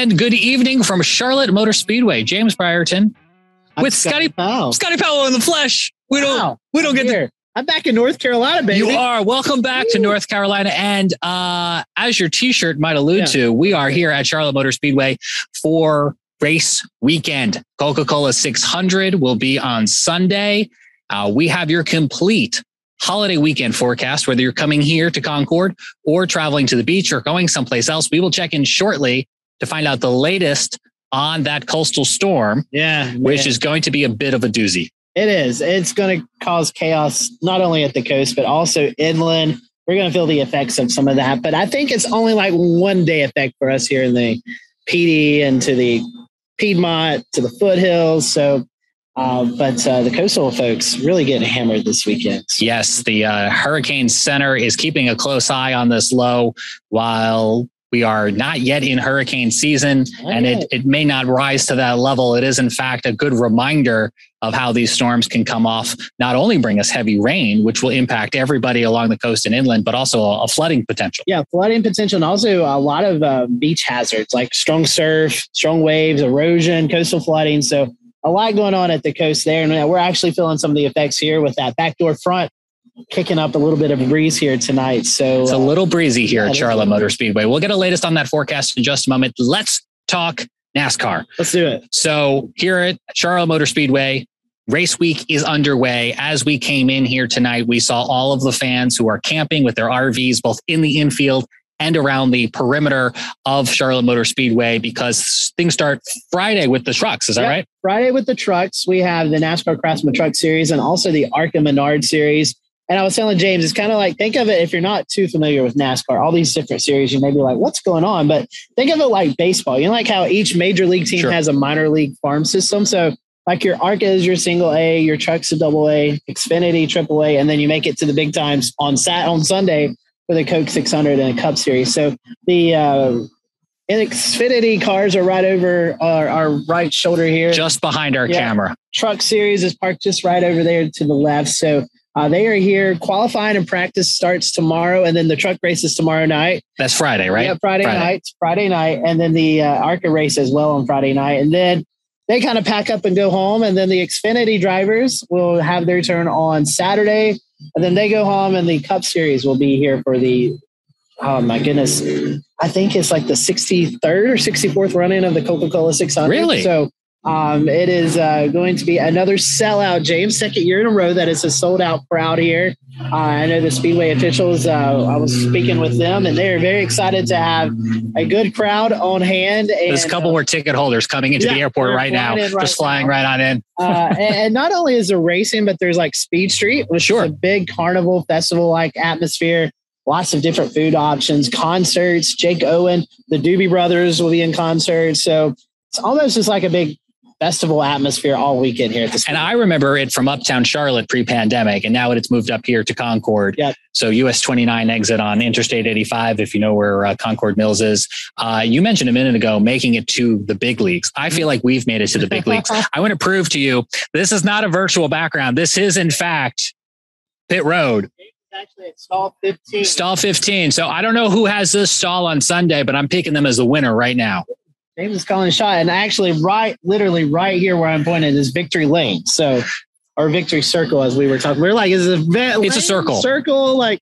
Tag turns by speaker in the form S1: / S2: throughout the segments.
S1: And good evening from Charlotte Motor Speedway. James Brierton with Scotty Powell. Scotty Powell in the flesh. We don't wow. we don't get
S2: here. I'm back in North Carolina, baby.
S1: You are. Welcome back to North Carolina. And uh, as your t-shirt might allude yeah. to, we are here at Charlotte Motor Speedway for race weekend. Coca-Cola 600 will be on Sunday. Uh, we have your complete holiday weekend forecast, whether you're coming here to Concord or traveling to the beach or going someplace else. We will check in shortly to find out the latest on that coastal storm.
S2: Yeah.
S1: Which is going to be a bit of a doozy.
S2: It is. It's going to cause chaos, not only at the coast, but also inland. We're going to feel the effects of some of that. But I think it's only like one day effect for us here in the PD and to the Piedmont, to the foothills. So uh, but uh, the coastal folks really getting hammered this weekend.
S1: Yes, the uh, Hurricane Center is keeping a close eye on this low while we are not yet in hurricane season and it, it may not rise to that level. It is, in fact, a good reminder of how these storms can come off, not only bring us heavy rain, which will impact everybody along the coast and inland, but also a, flooding potential.
S2: Yeah, flooding potential and also a lot of uh, beach hazards like strong surf, strong waves, erosion, coastal flooding. So a lot going on at the coast there. And we're actually feeling some of the effects here with that backdoor front kicking up a little bit of a breeze here tonight. So
S1: it's a uh, little breezy here yeah, at Charlotte Motor Speedway. We'll get a latest on that forecast in just a moment. Let's talk NASCAR.
S2: Let's do it.
S1: So here at Charlotte Motor Speedway, race week is underway. As we came in here tonight, we saw all of the fans who are camping with their RVs, both in the infield and around the perimeter of Charlotte Motor Speedway because things start Friday with the trucks. Is that right?
S2: Friday with the trucks. We have the NASCAR Craftsman Truck Series and also the ARCA Menard Series. And I was telling James, it's kind of like think of it if you're not too familiar with NASCAR, all these different series, you may be like, what's going on? But think of it like baseball. You know, like how each major league team sure. has a minor league farm system. So like your ARCA is your single A, your truck's a double A, Xfinity triple A, and then you make it to the big times on Sat on Sunday for the Coke 600 and a Cup Series. So the uh, Xfinity cars are right over our, our, right shoulder here,
S1: just behind our yeah. camera.
S2: Truck Series is parked just right over there to the left. So uh, they are here. Qualifying and practice starts tomorrow, and then the truck race is tomorrow night.
S1: That's Friday, right?
S2: Yeah, Friday, Friday. night. Friday night, and then the uh, ARCA race as well on Friday night, and then they kind of pack up and go home, and then the Xfinity drivers will have their turn on Saturday and then they go home, and the Cup Series will be here for the. Oh my goodness! I think it's like the 63rd or 64th running of the Coca Cola 600.
S1: Really?
S2: So um, it is uh, going to be another sellout, James. Second year in a row that it's a sold out crowd here. Uh, I know the Speedway officials, uh, I was speaking with them, and they're very excited to have a good crowd on hand. And,
S1: There's a couple uh, more ticket holders coming into yeah, the airport right now, right just flying now. right on in.
S2: uh, and, and, not only is there racing, but there's like Speed Street, which sure. is a big carnival festival like atmosphere. Lots of different food options, concerts. Jake Owen, the Doobie Brothers will be in concert. So it's almost just like a big festival atmosphere all weekend here at the
S1: And I remember it from Uptown Charlotte pre-pandemic, and now it's moved up here to Concord.
S2: Yep.
S1: So US 29 exit on Interstate 85, if you know where uh, Concord Mills is. Uh, you mentioned a minute ago making it to the big leagues. I feel like we've made it to the big leagues. I want to prove to you this is not a virtual background. This is in fact pit road.
S2: Actually, it's stall 15.
S1: Stall 15. So I don't know who has this stall on Sunday, but I'm picking them as the winner right now.
S2: James is calling a shot, and actually, right, literally, right here where I'm pointing is Victory Lane. So, or Victory Circle, as we were talking. We are like, is it a
S1: it's a circle,
S2: circle, like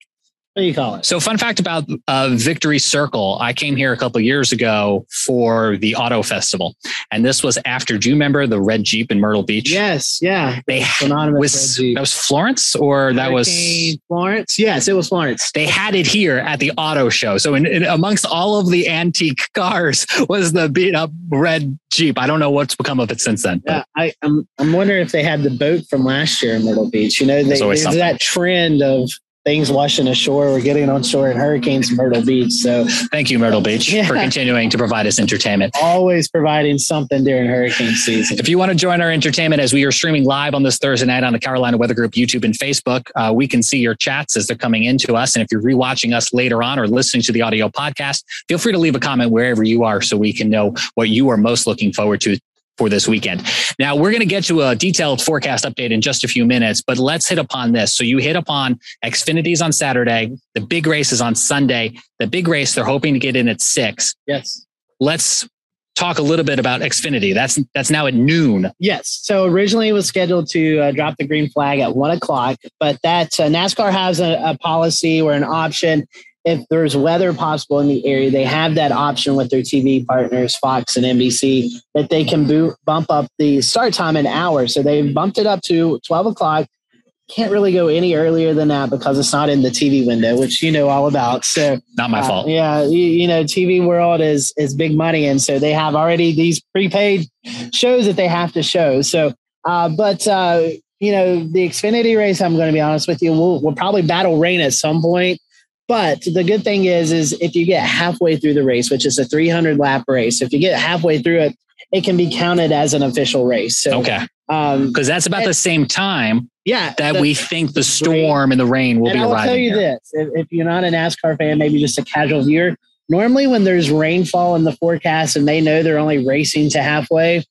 S2: what do you call it?
S1: So, fun fact about uh, Victory Circle. I came here a couple years ago for the Auto Festival, and this was after. Do you remember the red Jeep in Myrtle Beach?
S2: Yes, yeah.
S1: They was that was Florence or that was
S2: Florence. Yes, it was Florence.
S1: They had it here at the auto show. So, in, in, amongst all of the antique cars, was the beat up red Jeep. I don't know what's become of it since then.
S2: Yeah, I, I'm I'm wondering if they had the boat from last year in Myrtle Beach. You know, they, there's that trend of things washing ashore. We're getting on shore in hurricanes Myrtle Beach. So
S1: thank you, Myrtle Beach, yeah. for continuing to provide us entertainment.
S2: Always providing something during hurricane season.
S1: If you want to join our entertainment as we are streaming live on this Thursday night on the Carolina Weather Group YouTube and Facebook, uh, we can see your chats as they're coming into us. And if you're rewatching us later on or listening to the audio podcast, feel free to leave a comment wherever you are so we can know what you are most looking forward to for this weekend. Now we're going to get to a detailed forecast update in just a few minutes, but let's hit upon this. So you hit upon Xfinity's on Saturday. The big race is on Sunday. The big race, they're hoping to get in at six.
S2: Yes.
S1: Let's talk a little bit about Xfinity. That's that's now at noon.
S2: Yes. So originally it was scheduled to uh, drop the green flag at one o'clock, but that uh, NASCAR has a, a policy or an option. If there's weather possible in the area, they have that option with their TV partners, Fox and NBC, that they can boot, bump up the start time an hour. So they bumped it up to 12 o'clock can't really go any earlier than that because it's not in the TV window, which you know all about. So
S1: not my uh, fault.
S2: Yeah, you, you, know, TV world is is big money, and so they have already these prepaid shows that they have to show. So, uh, but uh, you know, the Xfinity race, I'm going to be honest with you, we'll, we'll probably battle rain at some point. But the good thing is, is if you get halfway through the race, which is a 300 lap race, if you get halfway through it, it can be counted as an official race. So,
S1: okay. Um, because that's about and, the same time
S2: yeah,
S1: that the, we think the storm and the rain will
S2: and
S1: be
S2: I will
S1: arriving.
S2: tell you
S1: here.
S2: this: if, if, you're not a NASCAR fan, maybe just a casual viewer. Normally, when there's rainfall in the forecast and they know they're only racing to halfway,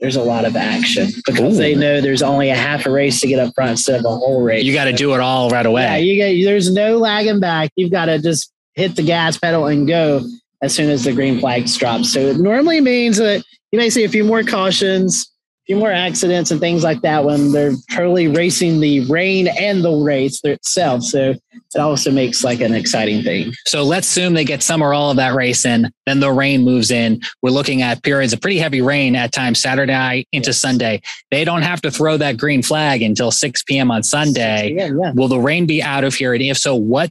S2: there's a lot of action because Ooh. they know there's only a half a race to get up front instead of a whole race.
S1: You got to do it all right away.
S2: Yeah, you get. There's no lagging back. You've got to just hit the gas pedal and go as soon as the green flags drop. So it normally means that you may see a few more cautions few more accidents and things like that when they're truly racing the rain and the race itself. So it also makes like an exciting thing.
S1: So let's assume they get some or all of that race in, then the rain moves in. We're looking at periods of pretty heavy rain at times Saturday into yes. Sunday. They don't have to throw that green flag until 6 p.m. on Sunday. Yeah, yeah. Will the rain be out of here? And if so, what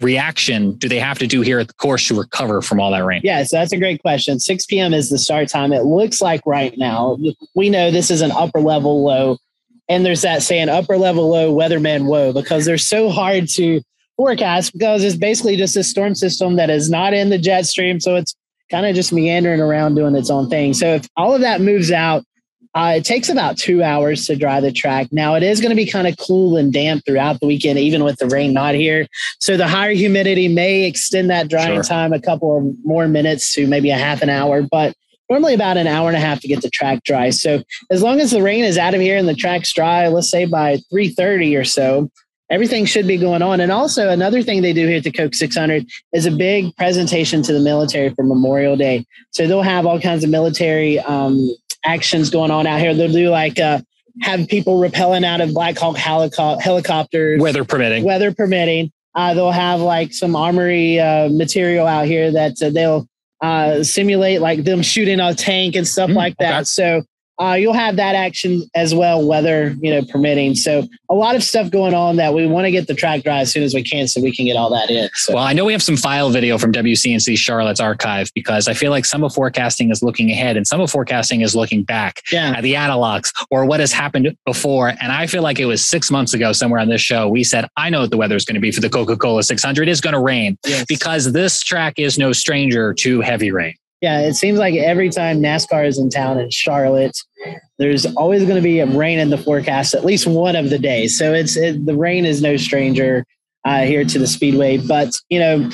S1: reaction do they have to do here at the course to recover from all that rain?
S2: Yeah, so that's a great question. 6 p.m. is the start time. It looks like right now, we know this is an upper level low. And there's that saying upper level low, weatherman woe, because they're so hard to forecast because it's basically just a storm system that is not in the jet stream. So it's kind of just meandering around doing its own thing. So if all of that moves out, uh, it takes about two hours to dry the track. Now it is going to be kind of cool and damp throughout the weekend, even with the rain not here. So the higher humidity may extend that drying sure. time a couple of more minutes to maybe a half an hour, but normally about an hour and a half to get the track dry. So as long as the rain is out of here and the track's dry, let's say by 3:30 or so, everything should be going on. And also another thing they do here at the Coke 600 is a big presentation to the military for Memorial Day. So they'll have all kinds of military um, actions going on out here. They'll do like uh, have people rappelling out of Black Hawk helico- helicopters,
S1: weather permitting.
S2: Weather permitting. Uh, they'll have like some armory uh, material out here that uh, they'll uh, simulate like them shooting a tank and stuff mm, like that. Okay. So uh, you'll have that action as well, weather you know permitting. So a lot of stuff going on that we want to get the track dry as soon as we can, so we can get all that in. So.
S1: Well, I know we have some file video from WCNC Charlotte's archive because I feel like some of forecasting is looking ahead and some of forecasting is looking back yeah. at the analogs or what has happened before. And I feel like it was six months ago somewhere on this show we said I know what the weather is going to be for the Coca Cola 600 is going to rain yes. because this track is no stranger to heavy rain
S2: yeah, it seems like every time NASCAR is in town in Charlotte, there's always going to be a rain in the forecast at least one of the days. So it's it, the rain is no stranger uh, here to the Speedway. But you know,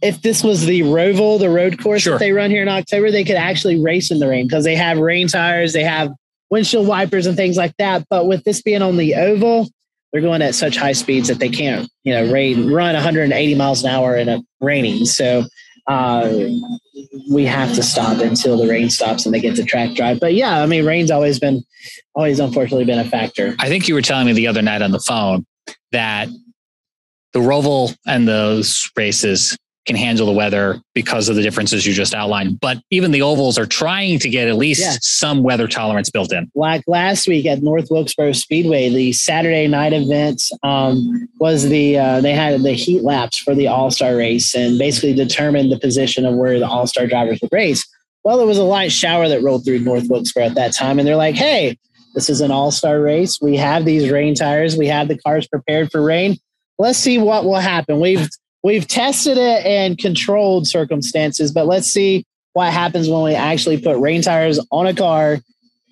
S2: if this was the Roval, the road course sure. that they run here in October, they could actually race in the rain because they have rain tires, they have windshield wipers and things like that. But with this being on the oval, they're going at such high speeds that they can't, you know, rain, run 180 miles an hour in a raining. So uh, we have to stop until the rain stops and they get the track dry. But yeah, I mean, rain's always been, always unfortunately been a factor.
S1: I think you were telling me the other night on the phone that the Roval and those races can handle the weather because of the differences you just outlined. But even the ovals are trying to get at least yeah. some weather tolerance built in.
S2: Like last week at North Wilkesboro Speedway, the Saturday night event um, was the uh, they had the heat laps for the All Star race and basically determined the position of where the All Star drivers would race. Well, there was a light shower that rolled through North Wilkesboro at that time, and they're like, "Hey, this is an All Star race. We have these rain tires. We have the cars prepared for rain." Let's see what will happen. We've we've tested it in controlled circumstances, but let's see what happens when we actually put rain tires on a car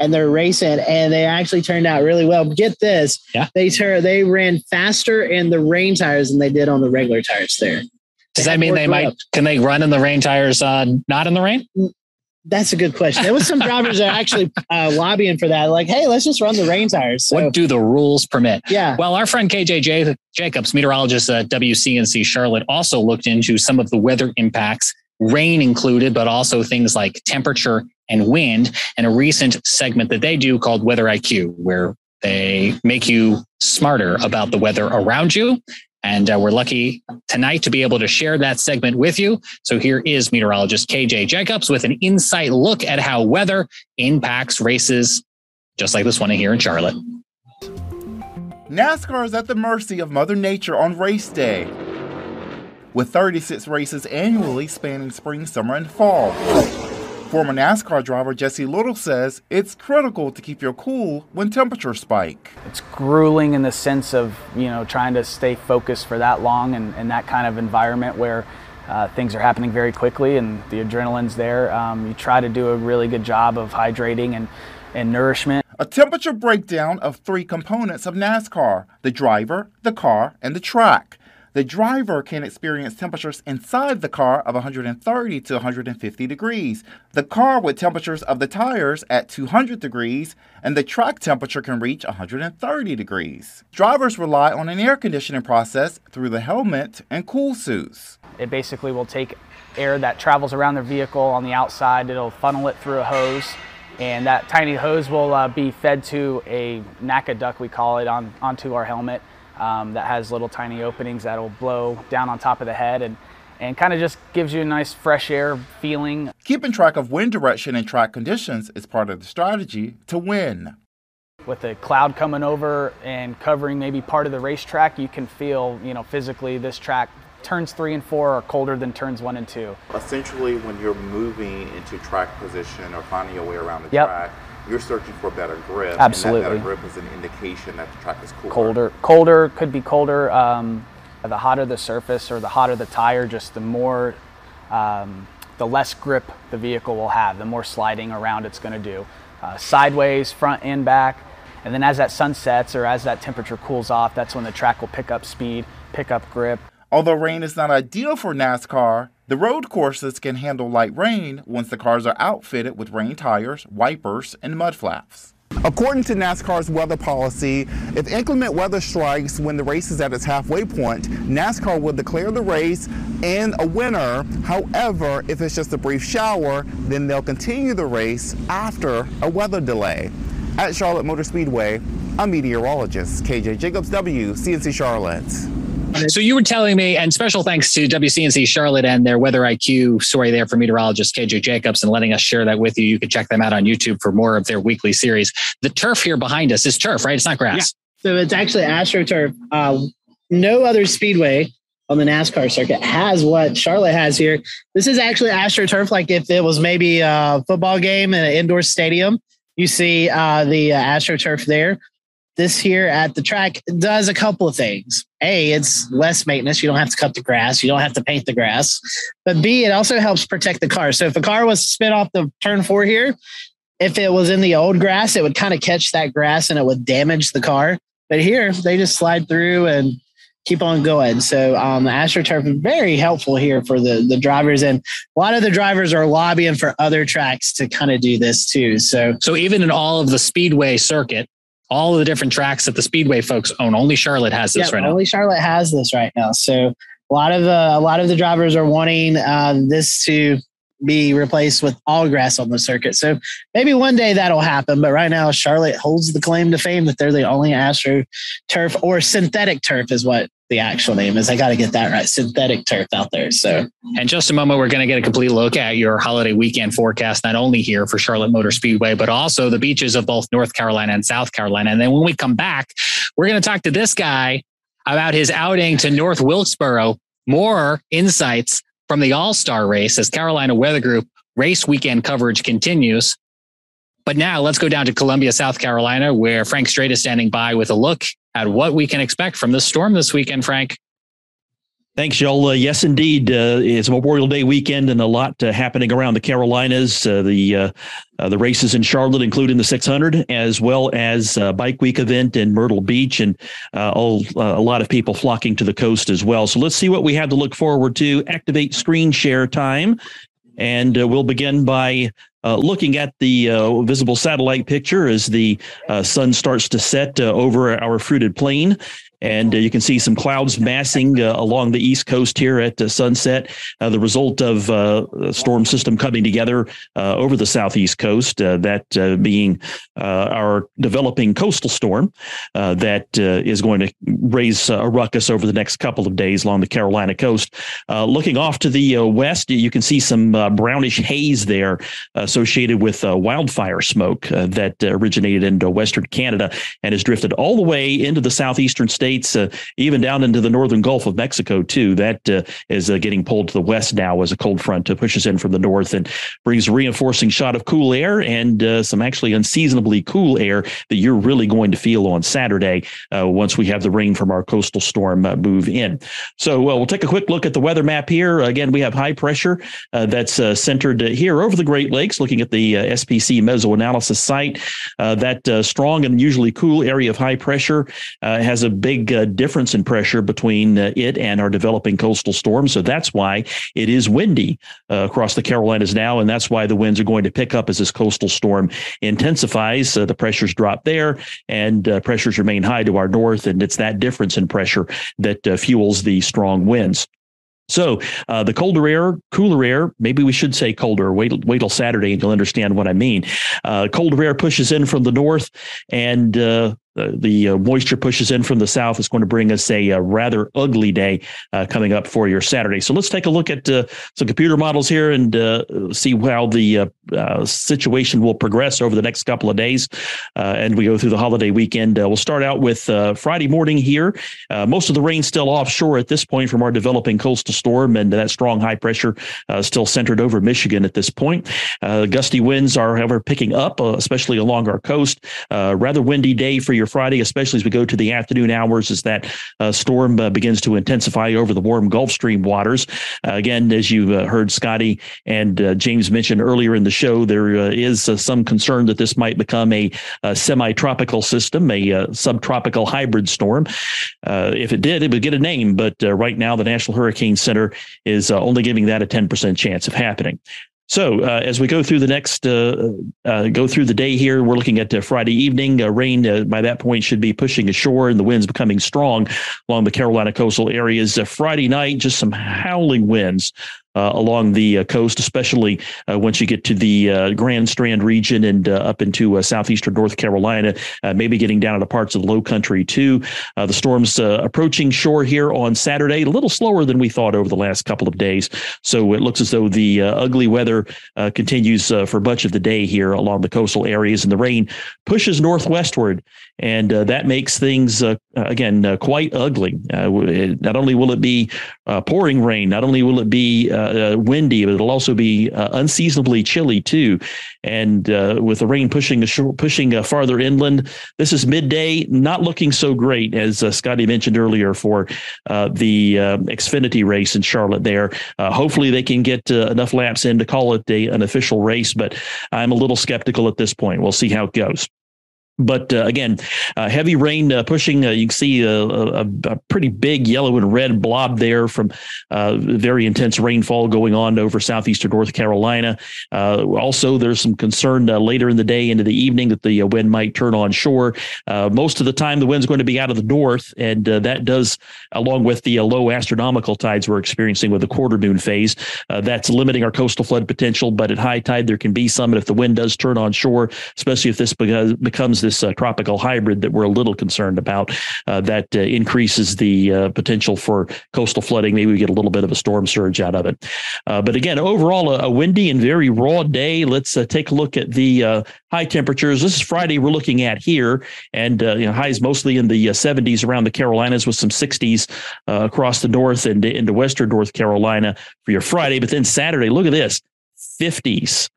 S2: and they're racing and they actually turned out really well. Get this.
S1: Yeah.
S2: They tur- they ran faster in the rain tires than they did on the regular tires there.
S1: Does that mean they might can they run in the rain tires uh, not in the rain?
S2: That's a good question. There was some drivers that are actually uh, lobbying for that. Like, hey, let's just run the rain tires.
S1: So, what do the rules permit?
S2: Yeah.
S1: Well, our friend KJ Jacobs, meteorologist at WCNC Charlotte, also looked into some of the weather impacts rain included, but also things like temperature and wind. And a recent segment that they do called Weather IQ, where they make you smarter about the weather around you. And uh, we're lucky tonight to be able to share that segment with you. So here is meteorologist KJ Jacobs with an insight look at how weather impacts races, just like this one here in Charlotte.
S3: NASCAR is at the mercy of Mother Nature on race day, with 36 races annually spanning spring, summer, and fall. Former NASCAR driver Jesse Little says it's critical to keep your cool when temperatures spike.
S4: It's grueling in the sense of, you know, trying to stay focused for that long and, and that kind of environment where uh, things are happening very quickly and the adrenaline's there. Um, you try to do a really good job of hydrating and, and nourishment.
S3: A temperature breakdown of three components of NASCAR the driver, the car, and the track. The driver can experience temperatures inside the car of 130 to 150 degrees, the car with temperatures of the tires at 200 degrees, and the track temperature can reach 130 degrees. Drivers rely on an air conditioning process through the helmet and cool suits.
S4: It basically will take air that travels around the vehicle on the outside, it'll funnel it through a hose and that tiny hose will uh, be fed to a NACA duct, we call it, on, onto our helmet um, that has little tiny openings that will blow down on top of the head and, and kind of just gives you a nice fresh air feeling.
S3: Keeping track of wind direction and track conditions is part of the strategy to win.
S4: With the cloud coming over and covering maybe part of the racetrack, you can feel, you know, physically this track turns three and four are colder than turns one and two.
S5: Essentially, when you're moving into track position or finding your way around the
S4: yep.
S5: track, you're searching for better grip.
S4: Absolutely.
S5: And that better grip is an indication that the track is cooler.
S4: Colder. Colder could be colder. Um, the hotter the surface or the hotter the tire, just the more, um, the less grip the vehicle will have, the more sliding around it's going to do. Uh, sideways, front and back. And then as that sun sets or as that temperature cools off, that's when the track will pick up speed, pick up grip.
S3: Although rain is not ideal for NASCAR, the road courses can handle light rain once the cars are outfitted with rain tires, wipers, and mud flaps. According to NASCAR's weather policy, if inclement weather strikes when the race is at its halfway point, NASCAR will declare the race and a winner. However, if it's just a brief shower, then they'll continue the race after a weather delay. At Charlotte Motor Speedway, I'm meteorologist KJ Jacobs W, CNC Charlotte.
S1: So you were telling me, and special thanks to WCNC Charlotte and their Weather IQ story there for meteorologist KJ Jacobs and letting us share that with you. You can check them out on YouTube for more of their weekly series. The turf here behind us is turf, right? It's not grass.
S2: Yeah. So it's actually AstroTurf. Uh, no other speedway on the NASCAR circuit has what Charlotte has here. This is actually AstroTurf. Like if it was maybe a football game in an indoor stadium, you see uh, the uh, AstroTurf there this here at the track does a couple of things. A, it's less maintenance. You don't have to cut the grass. You don't have to paint the grass. But B, it also helps protect the car. So if a car was spin off the turn four here, if it was in the old grass, it would kind of catch that grass and it would damage the car. But here, they just slide through and keep on going. So um, the AstroTurf is very helpful here for the the drivers, and a lot of the drivers are lobbying for other tracks to kind of do this too. So
S1: so even in all of the speedway circuit, all of the different tracks that the Speedway folks own. Only Charlotte has this
S2: yeah,
S1: right now.
S2: Only Charlotte has this right now. So a lot of the a lot of the drivers are wanting uh, this to be replaced with all grass on the circuit. So maybe one day that'll happen. But right now, Charlotte holds the claim to fame that they're the only Astro turf or synthetic turf is what the actual name is. I got to get that right. Synthetic turf out there. So,
S1: in just a moment, we're going to get a complete look at your holiday weekend forecast, not only here for Charlotte Motor Speedway, but also the beaches of both North Carolina and South Carolina. And then when we come back, we're going to talk to this guy about his outing to North Wilkesboro. More insights from the All Star race as Carolina Weather Group race weekend coverage continues. But now let's go down to Columbia, South Carolina, where Frank Strait is standing by with a look at what we can expect from the storm this weekend, Frank.
S6: Thanks, Joel. Uh, yes, indeed. Uh, it's Memorial Day weekend and a lot uh, happening around the Carolinas. Uh, the uh, uh, the races in Charlotte, including the 600, as well as Bike Week event in Myrtle Beach, and all, a lot of people flocking to the coast as well. So let's see what we have to look forward to. Activate screen share time, and we'll begin by uh, looking at the uh, visible satellite picture as the uh, sun starts to set over our fruited plain. And uh, you can see some clouds massing uh, along the east coast here at uh, sunset, uh, the result of uh, a storm system coming together uh, over the southeast coast, uh, that uh, being uh, our developing coastal storm that is going to raise a ruckus over the next couple of days along the Carolina coast. looking off to the west, you can see some brownish haze there associated with wildfire smoke that originated into western Canada and has drifted all the way into the southeastern states, uh, even down into the northern Gulf of Mexico, too. That uh, is uh, getting pulled to the west now as a cold front uh, pushes in from the north and brings a reinforcing shot of cool air and uh, some actually unseasonably cool air that you're really going to feel on Saturday uh, once we have the rain from our coastal storm move in. So we'll take a quick look at the weather map here. Again, we have high pressure that's centered here over the Great Lakes, looking at the SPC mesoanalysis site. that strong and usually cool area of high pressure has a big uh, difference in pressure between uh, it and our developing coastal storm. So that's why it is windy uh, across the Carolinas now. And that's why the winds are going to pick up as this coastal storm intensifies. The pressures drop there and uh, pressures remain high to our north. And it's that difference in pressure that uh, fuels the strong winds. So uh, the colder air, cooler air, maybe we should say colder. Wait, wait till Saturday and you'll understand what I mean. Uh, colder air pushes in from the north, and uh, the uh, moisture pushes in from the south is going to bring us a, a rather ugly day uh, coming up for your Saturday. So let's take a look at uh, some computer models here and uh, see how the uh, uh, situation will progress over the next couple of days. and we go through the holiday weekend. we'll start out with Friday morning here. most of the rain still offshore at this point from our developing coastal storm and that strong high pressure still centered over Michigan at this point. gusty winds are, however, picking up, especially along our coast. rather windy day for your your Friday, especially as we go to the afternoon hours as that uh, storm uh, begins to intensify over the warm Gulf Stream waters. Uh, again, as you uh, heard Scotty and uh, James mention earlier in the show, there is some concern that this might become a, a semi-tropical system, a subtropical hybrid storm. if it did, it would get a name, but right now the National Hurricane Center is only giving that a 10% chance of happening. So uh, as we go through the next, uh, uh, go through the day here, we're looking at uh, Friday evening. Uh, rain uh, by that point should be pushing ashore, and the winds becoming strong along the Carolina coastal areas. Friday night, just some howling winds uh, along the uh, coast, especially uh, once you get to the uh, Grand Strand region and uh, up into uh, southeastern North Carolina, uh, maybe getting down into parts of the low country too. the storm's approaching shore here on Saturday, a little slower than we thought over the last couple of days. So it looks as though the ugly weather continues for much of the day here along the coastal areas, and the rain pushes northwestward and that makes things uh, again uh, quite ugly. Uh, not only will it be uh, pouring rain, not only will it be uh, windy, but it'll also be unseasonably chilly too. And with the rain pushing pushing farther inland, this is midday, not looking so great as Scotty mentioned earlier for the um, Xfinity race in Charlotte. There, hopefully they can get enough laps in to call it a, an official race, but I'm a little skeptical at this point. We'll see how it goes. But uh, again, uh, heavy rain uh, pushing. Uh, you can see a, a, a, pretty big yellow and red blob there from uh, very intense rainfall going on over southeastern North Carolina. Uh, also, there's some concern later in the day into the evening that the wind might turn on shore. most of the time, the wind's going to be out of the north, and that does, along with the low astronomical tides we're experiencing with the quarter moon phase, that's limiting our coastal flood potential. But at high tide, there can be some, and if the wind does turn on shore, especially if this becomes this uh, tropical hybrid that we're a little concerned about. Uh, that uh, increases the uh, potential for coastal flooding. Maybe we get a little bit of a storm surge out of it. Uh, but again, overall, a, a, windy and very raw day. Let's uh, take a look at the high temperatures. This is Friday we're looking at here, and you know, highs mostly in the 70s around the Carolinas with some 60s across the north and into western North Carolina for your Friday. But then Saturday, look at this 50s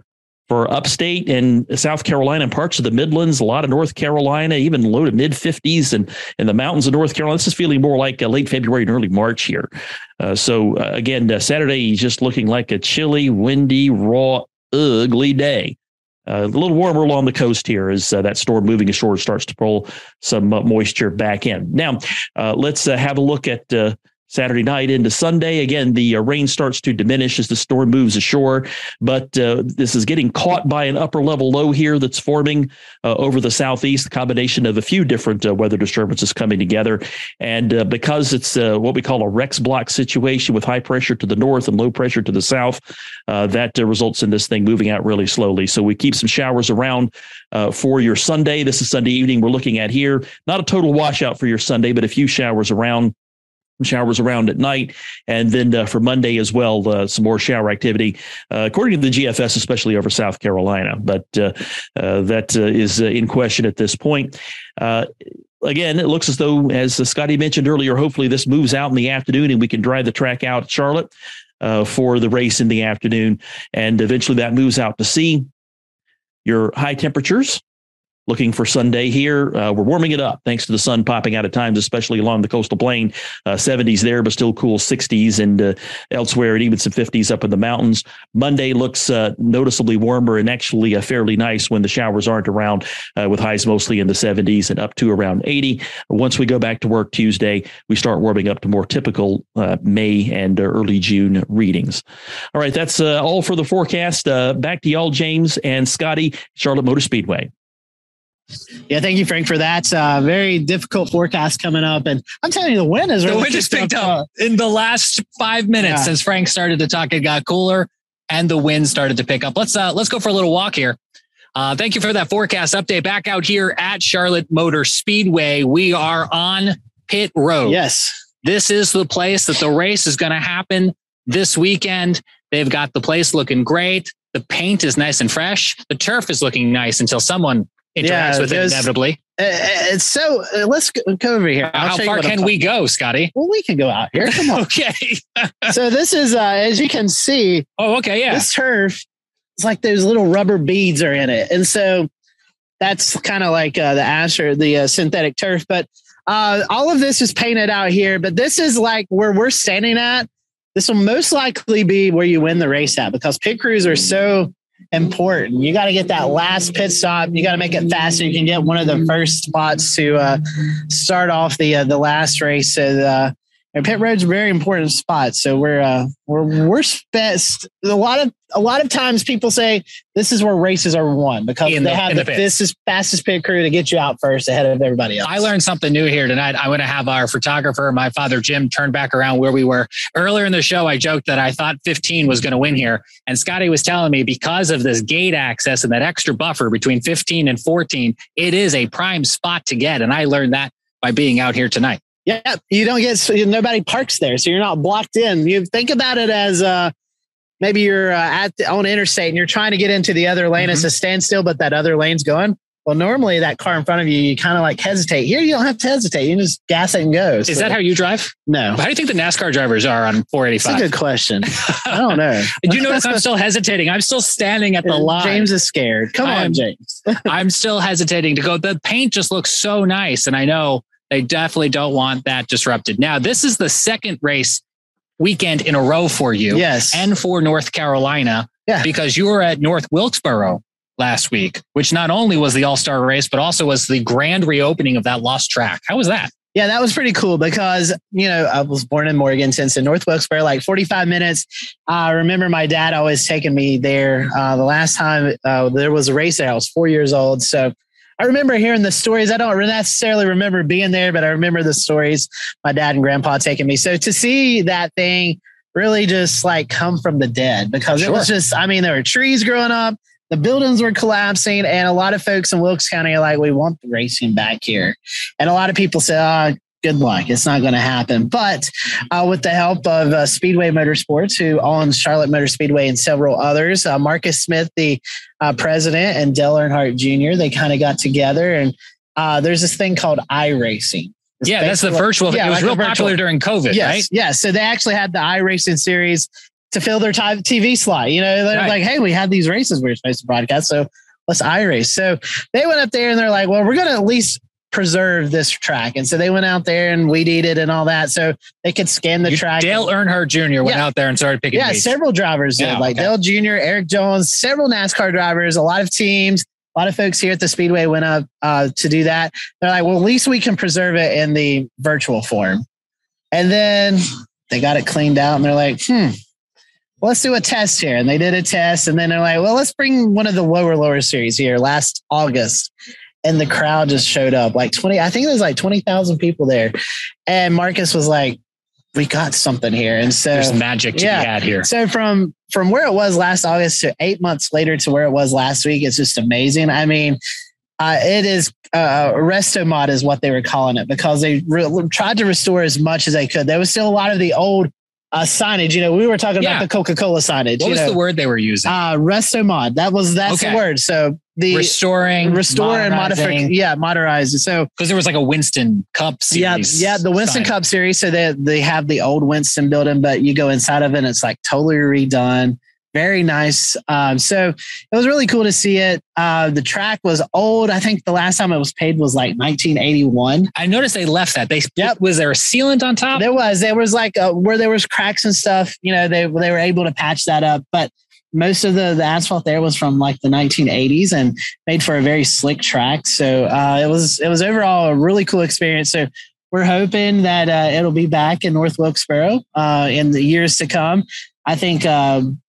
S6: for upstate and South Carolina and parts of the Midlands, a lot of North Carolina, even low to mid 50s and in the mountains of North Carolina. This is feeling more like uh, late February and early March here. Uh, so uh, again, uh, Saturday is just looking like a chilly, windy, raw, ugly day. Uh, a little warmer along the coast here as uh, that storm moving ashore starts to pull some moisture back in. Now, let's have a look at Saturday night into Sunday. Again, the uh, rain starts to diminish as the storm moves ashore, but uh, this is getting caught by an upper level low here that's forming uh, over the southeast, combination of a few different uh, weather disturbances coming together. And uh, because it's uh, what we call a Rex block situation with high pressure to the north and low pressure to the south, that results in this thing moving out really slowly. So we keep some showers around for your Sunday. This is Sunday evening we're looking at here. Not a total washout for your Sunday, but a few showers around showers around at night. And then uh, for Monday as well, uh, some more shower activity, uh, according to the GFS, especially over South Carolina. But uh, uh, that uh, is in question at this point. Again, it looks as though, as Scotty mentioned earlier, hopefully this moves out in the afternoon and we can drive the track out at Charlotte for the race in the afternoon. And eventually that moves out to sea. Your high temperatures looking for Sunday here. Uh, we're warming it up thanks to the sun popping out at times, especially along the coastal plain. Uh, 70s there, but still cool 60s and uh, elsewhere, and even some 50s up in the mountains. Monday looks uh, noticeably warmer and actually uh, fairly nice when the showers aren't around, uh, with highs mostly in the 70s and up to around 80. Once we go back to work Tuesday, we start warming up to more typical May and early June readings. All right, that's all for the forecast. back to y'all, James and Scotty, Charlotte Motor Speedway.
S2: Yeah, thank you, Frank, for that. Uh, very difficult forecast coming up, and I'm telling you, the wind is
S1: really the wind has picked up, up in the last five minutes yeah. since Frank started to talk. It got cooler, and the wind started to pick up. Let's uh, let's go for a little walk here. Uh, thank you for that forecast update. Back out here at Charlotte Motor Speedway, we are on pit road.
S2: Yes,
S1: this is the place that the race is going to happen this weekend. They've got the place looking great. The paint is nice and fresh. The turf is looking nice until someone interacts yeah, with it inevitably.
S2: Uh, uh so uh, let's go, over here.
S1: I'll How far can we go, Scotty?
S2: Well, we can go out here. Come on.
S1: okay.
S2: so this is, uh, as you can see.
S1: Oh, okay. Yeah.
S2: This turf, it's like those little rubber beads are in it, and so that's kind of like uh, the Asher, the uh, synthetic turf. But uh, all of this is painted out here. But this is like where we're standing at. This will most likely be where you win the race at because pit crews are so important. You got to get that last pit stop. You got to make it faster. You can get one of the first spots to uh, start off the uh, the last race. So, and pit road's a very important spot. So we're uh, we're we're best. A lot of a lot of times people say this is where races are won because in they the, have the, the fastest fastest pit crew to get you out first ahead of everybody else.
S1: I learned something new here tonight. I want to have our photographer, my father Jim, turn back around where we were earlier in the show. I joked that I thought 15 was going to win here, and Scotty was telling me because of this gate access and that extra buffer between 15 and 14, it is a prime spot to get. And I learned that by being out here tonight.
S2: Yeah, you don't get so nobody parks there, so you're not blocked in. You think about it as uh, maybe you're uh, at the, on interstate and you're trying to get into the other lane. Mm-hmm. It's a standstill, but that other lane's going. Well, normally that car in front of you, you kind of like hesitate. Here, you don't have to hesitate. You just gas it and go.
S1: So, Is that how you drive?
S2: No.
S1: How do you think the NASCAR drivers are on 485?
S2: That's a good question. I don't know.
S1: Did you notice I'm still hesitating? I'm still standing at the line.
S2: James is scared. Come I'm, on, James.
S1: I'm still hesitating to go. The paint just looks so nice. And I know they definitely don't want that disrupted. Now, this is the second race weekend in a row for you.
S2: Yes.
S1: And for North Carolina.
S2: Yeah.
S1: Because you were at North Wilkesboro last week, which not only was the All Star race, but also was the grand reopening of that lost track. How was that?
S2: Yeah, that was pretty cool because, you know, I was born in Morganton, so North Wilkesboro, like 45 minutes. I remember my dad always taking me there. Uh, the last time uh, there was a race there, I was four years old. So I remember hearing the stories. I don't necessarily remember being there, but I remember the stories my dad and grandpa taking me. So to see that thing really just like come from the dead because sure. it was just, I mean, there were trees growing up, the buildings were collapsing, and a lot of folks in Wilkes County are like, we want the racing back here. And a lot of people say, oh, good luck. It's not going to happen. But uh, with the help of uh, Speedway Motorsports, who owns Charlotte Motor Speedway and several others, uh, Marcus Smith, the uh, president, and Dale Earnhardt Jr., they kind of got together. And uh, there's this thing called iRacing.
S1: It's yeah, that's the virtual. Yeah, it was like real popular during COVID,
S2: yes,
S1: right?
S2: Yes. So they actually had the iRacing series to fill their TV slot. You know, they're right. like, hey, we had these races we were supposed to broadcast. So let's iRace. So they went up there and they're like, well, we're going to at least preserve this track. And so they went out there and weed eated and all that. So they could scan the track.
S1: Dale Earnhardt Jr. went yeah. out there and started picking.
S2: Yeah, several drivers did, like okay. Dale Jr., Erik Jones, several NASCAR drivers, a lot of teams, a lot of folks here at the Speedway went up uh, to do that. They're like, well, at least we can preserve it in the virtual form. And then they got it cleaned out and they're like, hmm, let's do a test here. And they did a test. And then they're like, well, let's bring one of the lower, lower series here last August. And the crowd just showed up like 20, I think it was like 20,000 people there. And Marcus was like, we got something here. And so
S1: there's magic to yeah. be had here.
S2: So from from where it was last August to eight months later to where it was last week, it's just amazing. I mean, uh, it is uh, resto mod is what they were calling it because they re- tried to restore as much as they could. There was still a lot of the old uh, signage. You know, we were talking yeah. about the Coca Cola signage.
S1: What was
S2: know.
S1: the word they were using?
S2: Uh, resto mod. That was that's okay. the word. So the
S1: restoring,
S2: restore and modify. Yeah, modernize. So
S1: because there was like a Winston Cup
S2: series. Yeah, yeah, the Winston Cup series. So they they have the old Winston building, but you go inside of it, and it's like totally redone very nice. Um, so it was really cool to see it. Uh, the track was old. I think the last time it was paid was like 1981. I
S1: noticed they left that. They yep. was there a sealant on top?
S2: There was. There was like a, where there was cracks and stuff. You know, they they were able to patch that up, but most of the, the asphalt there was from like the 1980s and made for a very slick track. So uh, it was it was overall a really cool experience. So we're hoping that uh, it'll be back in North Wilkesboro uh, in the years to come. I think um,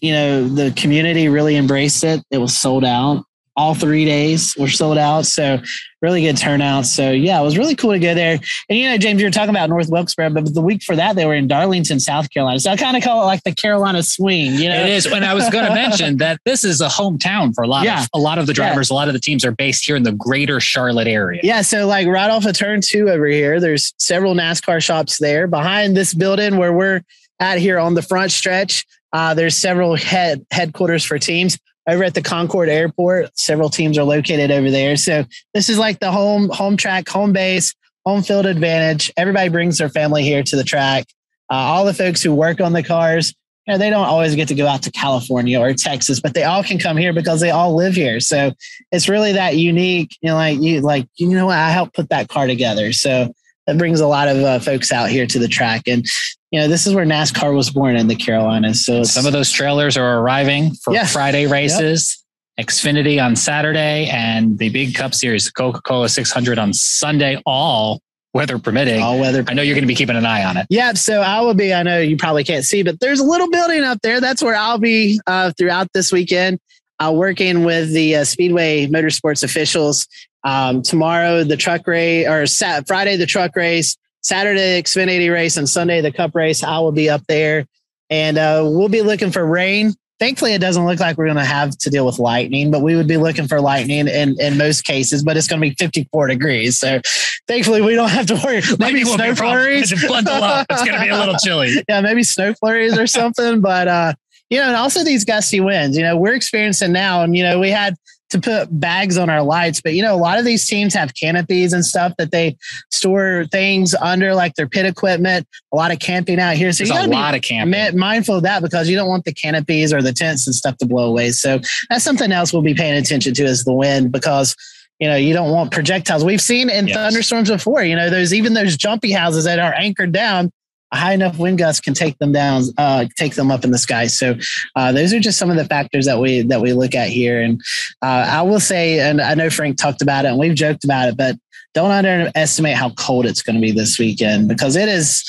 S2: you know, the community really embraced it. It was sold out. All three days were sold out. So really good turnout. So yeah, it was really cool to go there. And you know, James, you were talking about North Wilkesboro, but the week for that they were in Darlington, South Carolina. So I kind of call it like the Carolina swing. You know,
S1: it is. And I was going to mention that this is a hometown for a lot yeah. of a lot of the drivers. Yeah. A lot of the teams are based here in the greater Charlotte area.
S2: Yeah. So like right off of turn two over here, there's several NASCAR shops there behind this building where we're at here on the front stretch. Uh, there's several head headquarters for teams over at the Concord Airport. Several teams are located over there. So this is like the home home track, home base, home field advantage. Everybody brings their family here to the track. Uh, all the folks who work on the cars, you know, they don't always get to go out to California or Texas, but they all can come here because they all live here. So it's really that unique. You know, like you like you know what I helped put that car together. So that brings a lot of uh, folks out here to the track. And you know, this is where NASCAR was born in the Carolinas. So
S1: some of those trailers are arriving for yeah. Friday races. Yep. Xfinity on Saturday and the Big Cup Series, Coca Cola 600 on Sunday, all weather permitting.
S2: All weather.
S1: I know you're going to be keeping an eye on it.
S2: Yep. So I will be, I know you probably can't see, but there's a little building up there. That's where I'll be uh, throughout this weekend, uh, working with the uh, Speedway Motorsports officials. Um, tomorrow, the truck race, or Sat- Friday, the truck race. Saturday Xfinity race and Sunday the Cup race. I will be up there, and uh, we'll be looking for rain. Thankfully, it doesn't look like we're going to have to deal with lightning, but we would be looking for lightning in, in most cases. But it's going to be 54 degrees, so thankfully we don't have to worry. Maybe snow flurries.
S1: Bundle up. It's going to be a little chilly.
S2: yeah, maybe snow flurries or something. But uh, you know, and also these gusty winds. You know, we're experiencing now, and you know, we had to put bags on our lights. But you know, a lot of these teams have canopies and stuff that they store things under, like their pit equipment. A lot of camping out here,
S1: so There's you got a lot of camping.
S2: Mindful of that because you don't want the canopies or the tents and stuff to blow away. So that's something else we'll be paying attention to is the wind because you know you don't want projectiles. We've seen in yes. thunderstorms before. You know, there's even those jumpy houses that are anchored down a high enough wind gust can take them down, uh, take them up in the sky. So uh, those are just some of the factors that we that we look at here. And uh, I will say, and I know Frank talked about it, and we've joked about it, but don't underestimate how cold it's going to be this weekend because it is,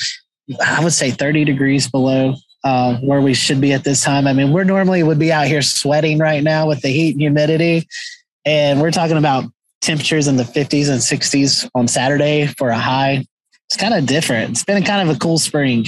S2: I would say, 30 degrees below uh, where we should be at this time. I mean, we're normally would be out here sweating right now with the heat and humidity, and we're talking about temperatures in the 50s and 60s on Saturday for a high it's kind of different. It's been kind of a cool spring.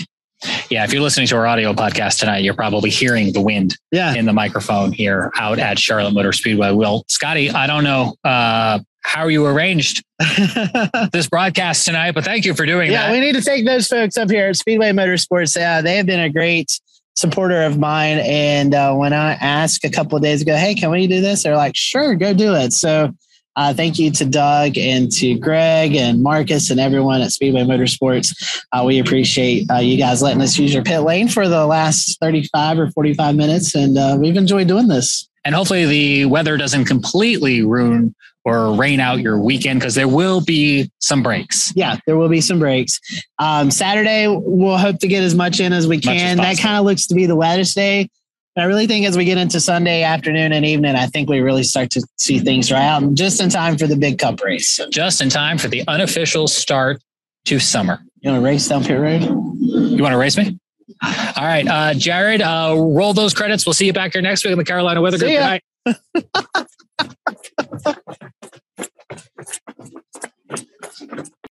S1: Yeah, if you're listening to our audio podcast tonight, you're probably hearing the wind
S2: yeah.
S1: in the microphone here out at Charlotte Motor Speedway. Well, Scotty, I don't know uh, how you arranged this broadcast tonight, but thank you for doing
S2: yeah,
S1: that.
S2: Yeah, we need to thank those folks up here at Speedway Motorsports. Uh, they have been a great supporter of mine. And uh, when I asked a couple of days ago, hey, can we do this? They're like, sure, go do it. So uh, thank you to Doug and to Greg and Marcus and everyone at Speedway Motorsports. Uh, we appreciate uh, you guys letting us use your pit lane for the last 35 or 45 minutes. And uh, we've enjoyed doing this.
S1: And hopefully the weather doesn't completely ruin or rain out your weekend because there will be some breaks.
S2: Yeah, there will be some breaks. Um, Saturday, we'll hope to get as much in as we can. As that kind of looks to be the wettest day. I really think as we get into Sunday afternoon and evening, I think we really start to see things right out just in time for the big cup race.
S1: Just in time for the unofficial start to summer.
S2: You want to race down pit road?
S1: You want to race me? All right, uh, Jared, uh, roll those credits. We'll see you back here next week in the Carolina Weather Group. Tonight.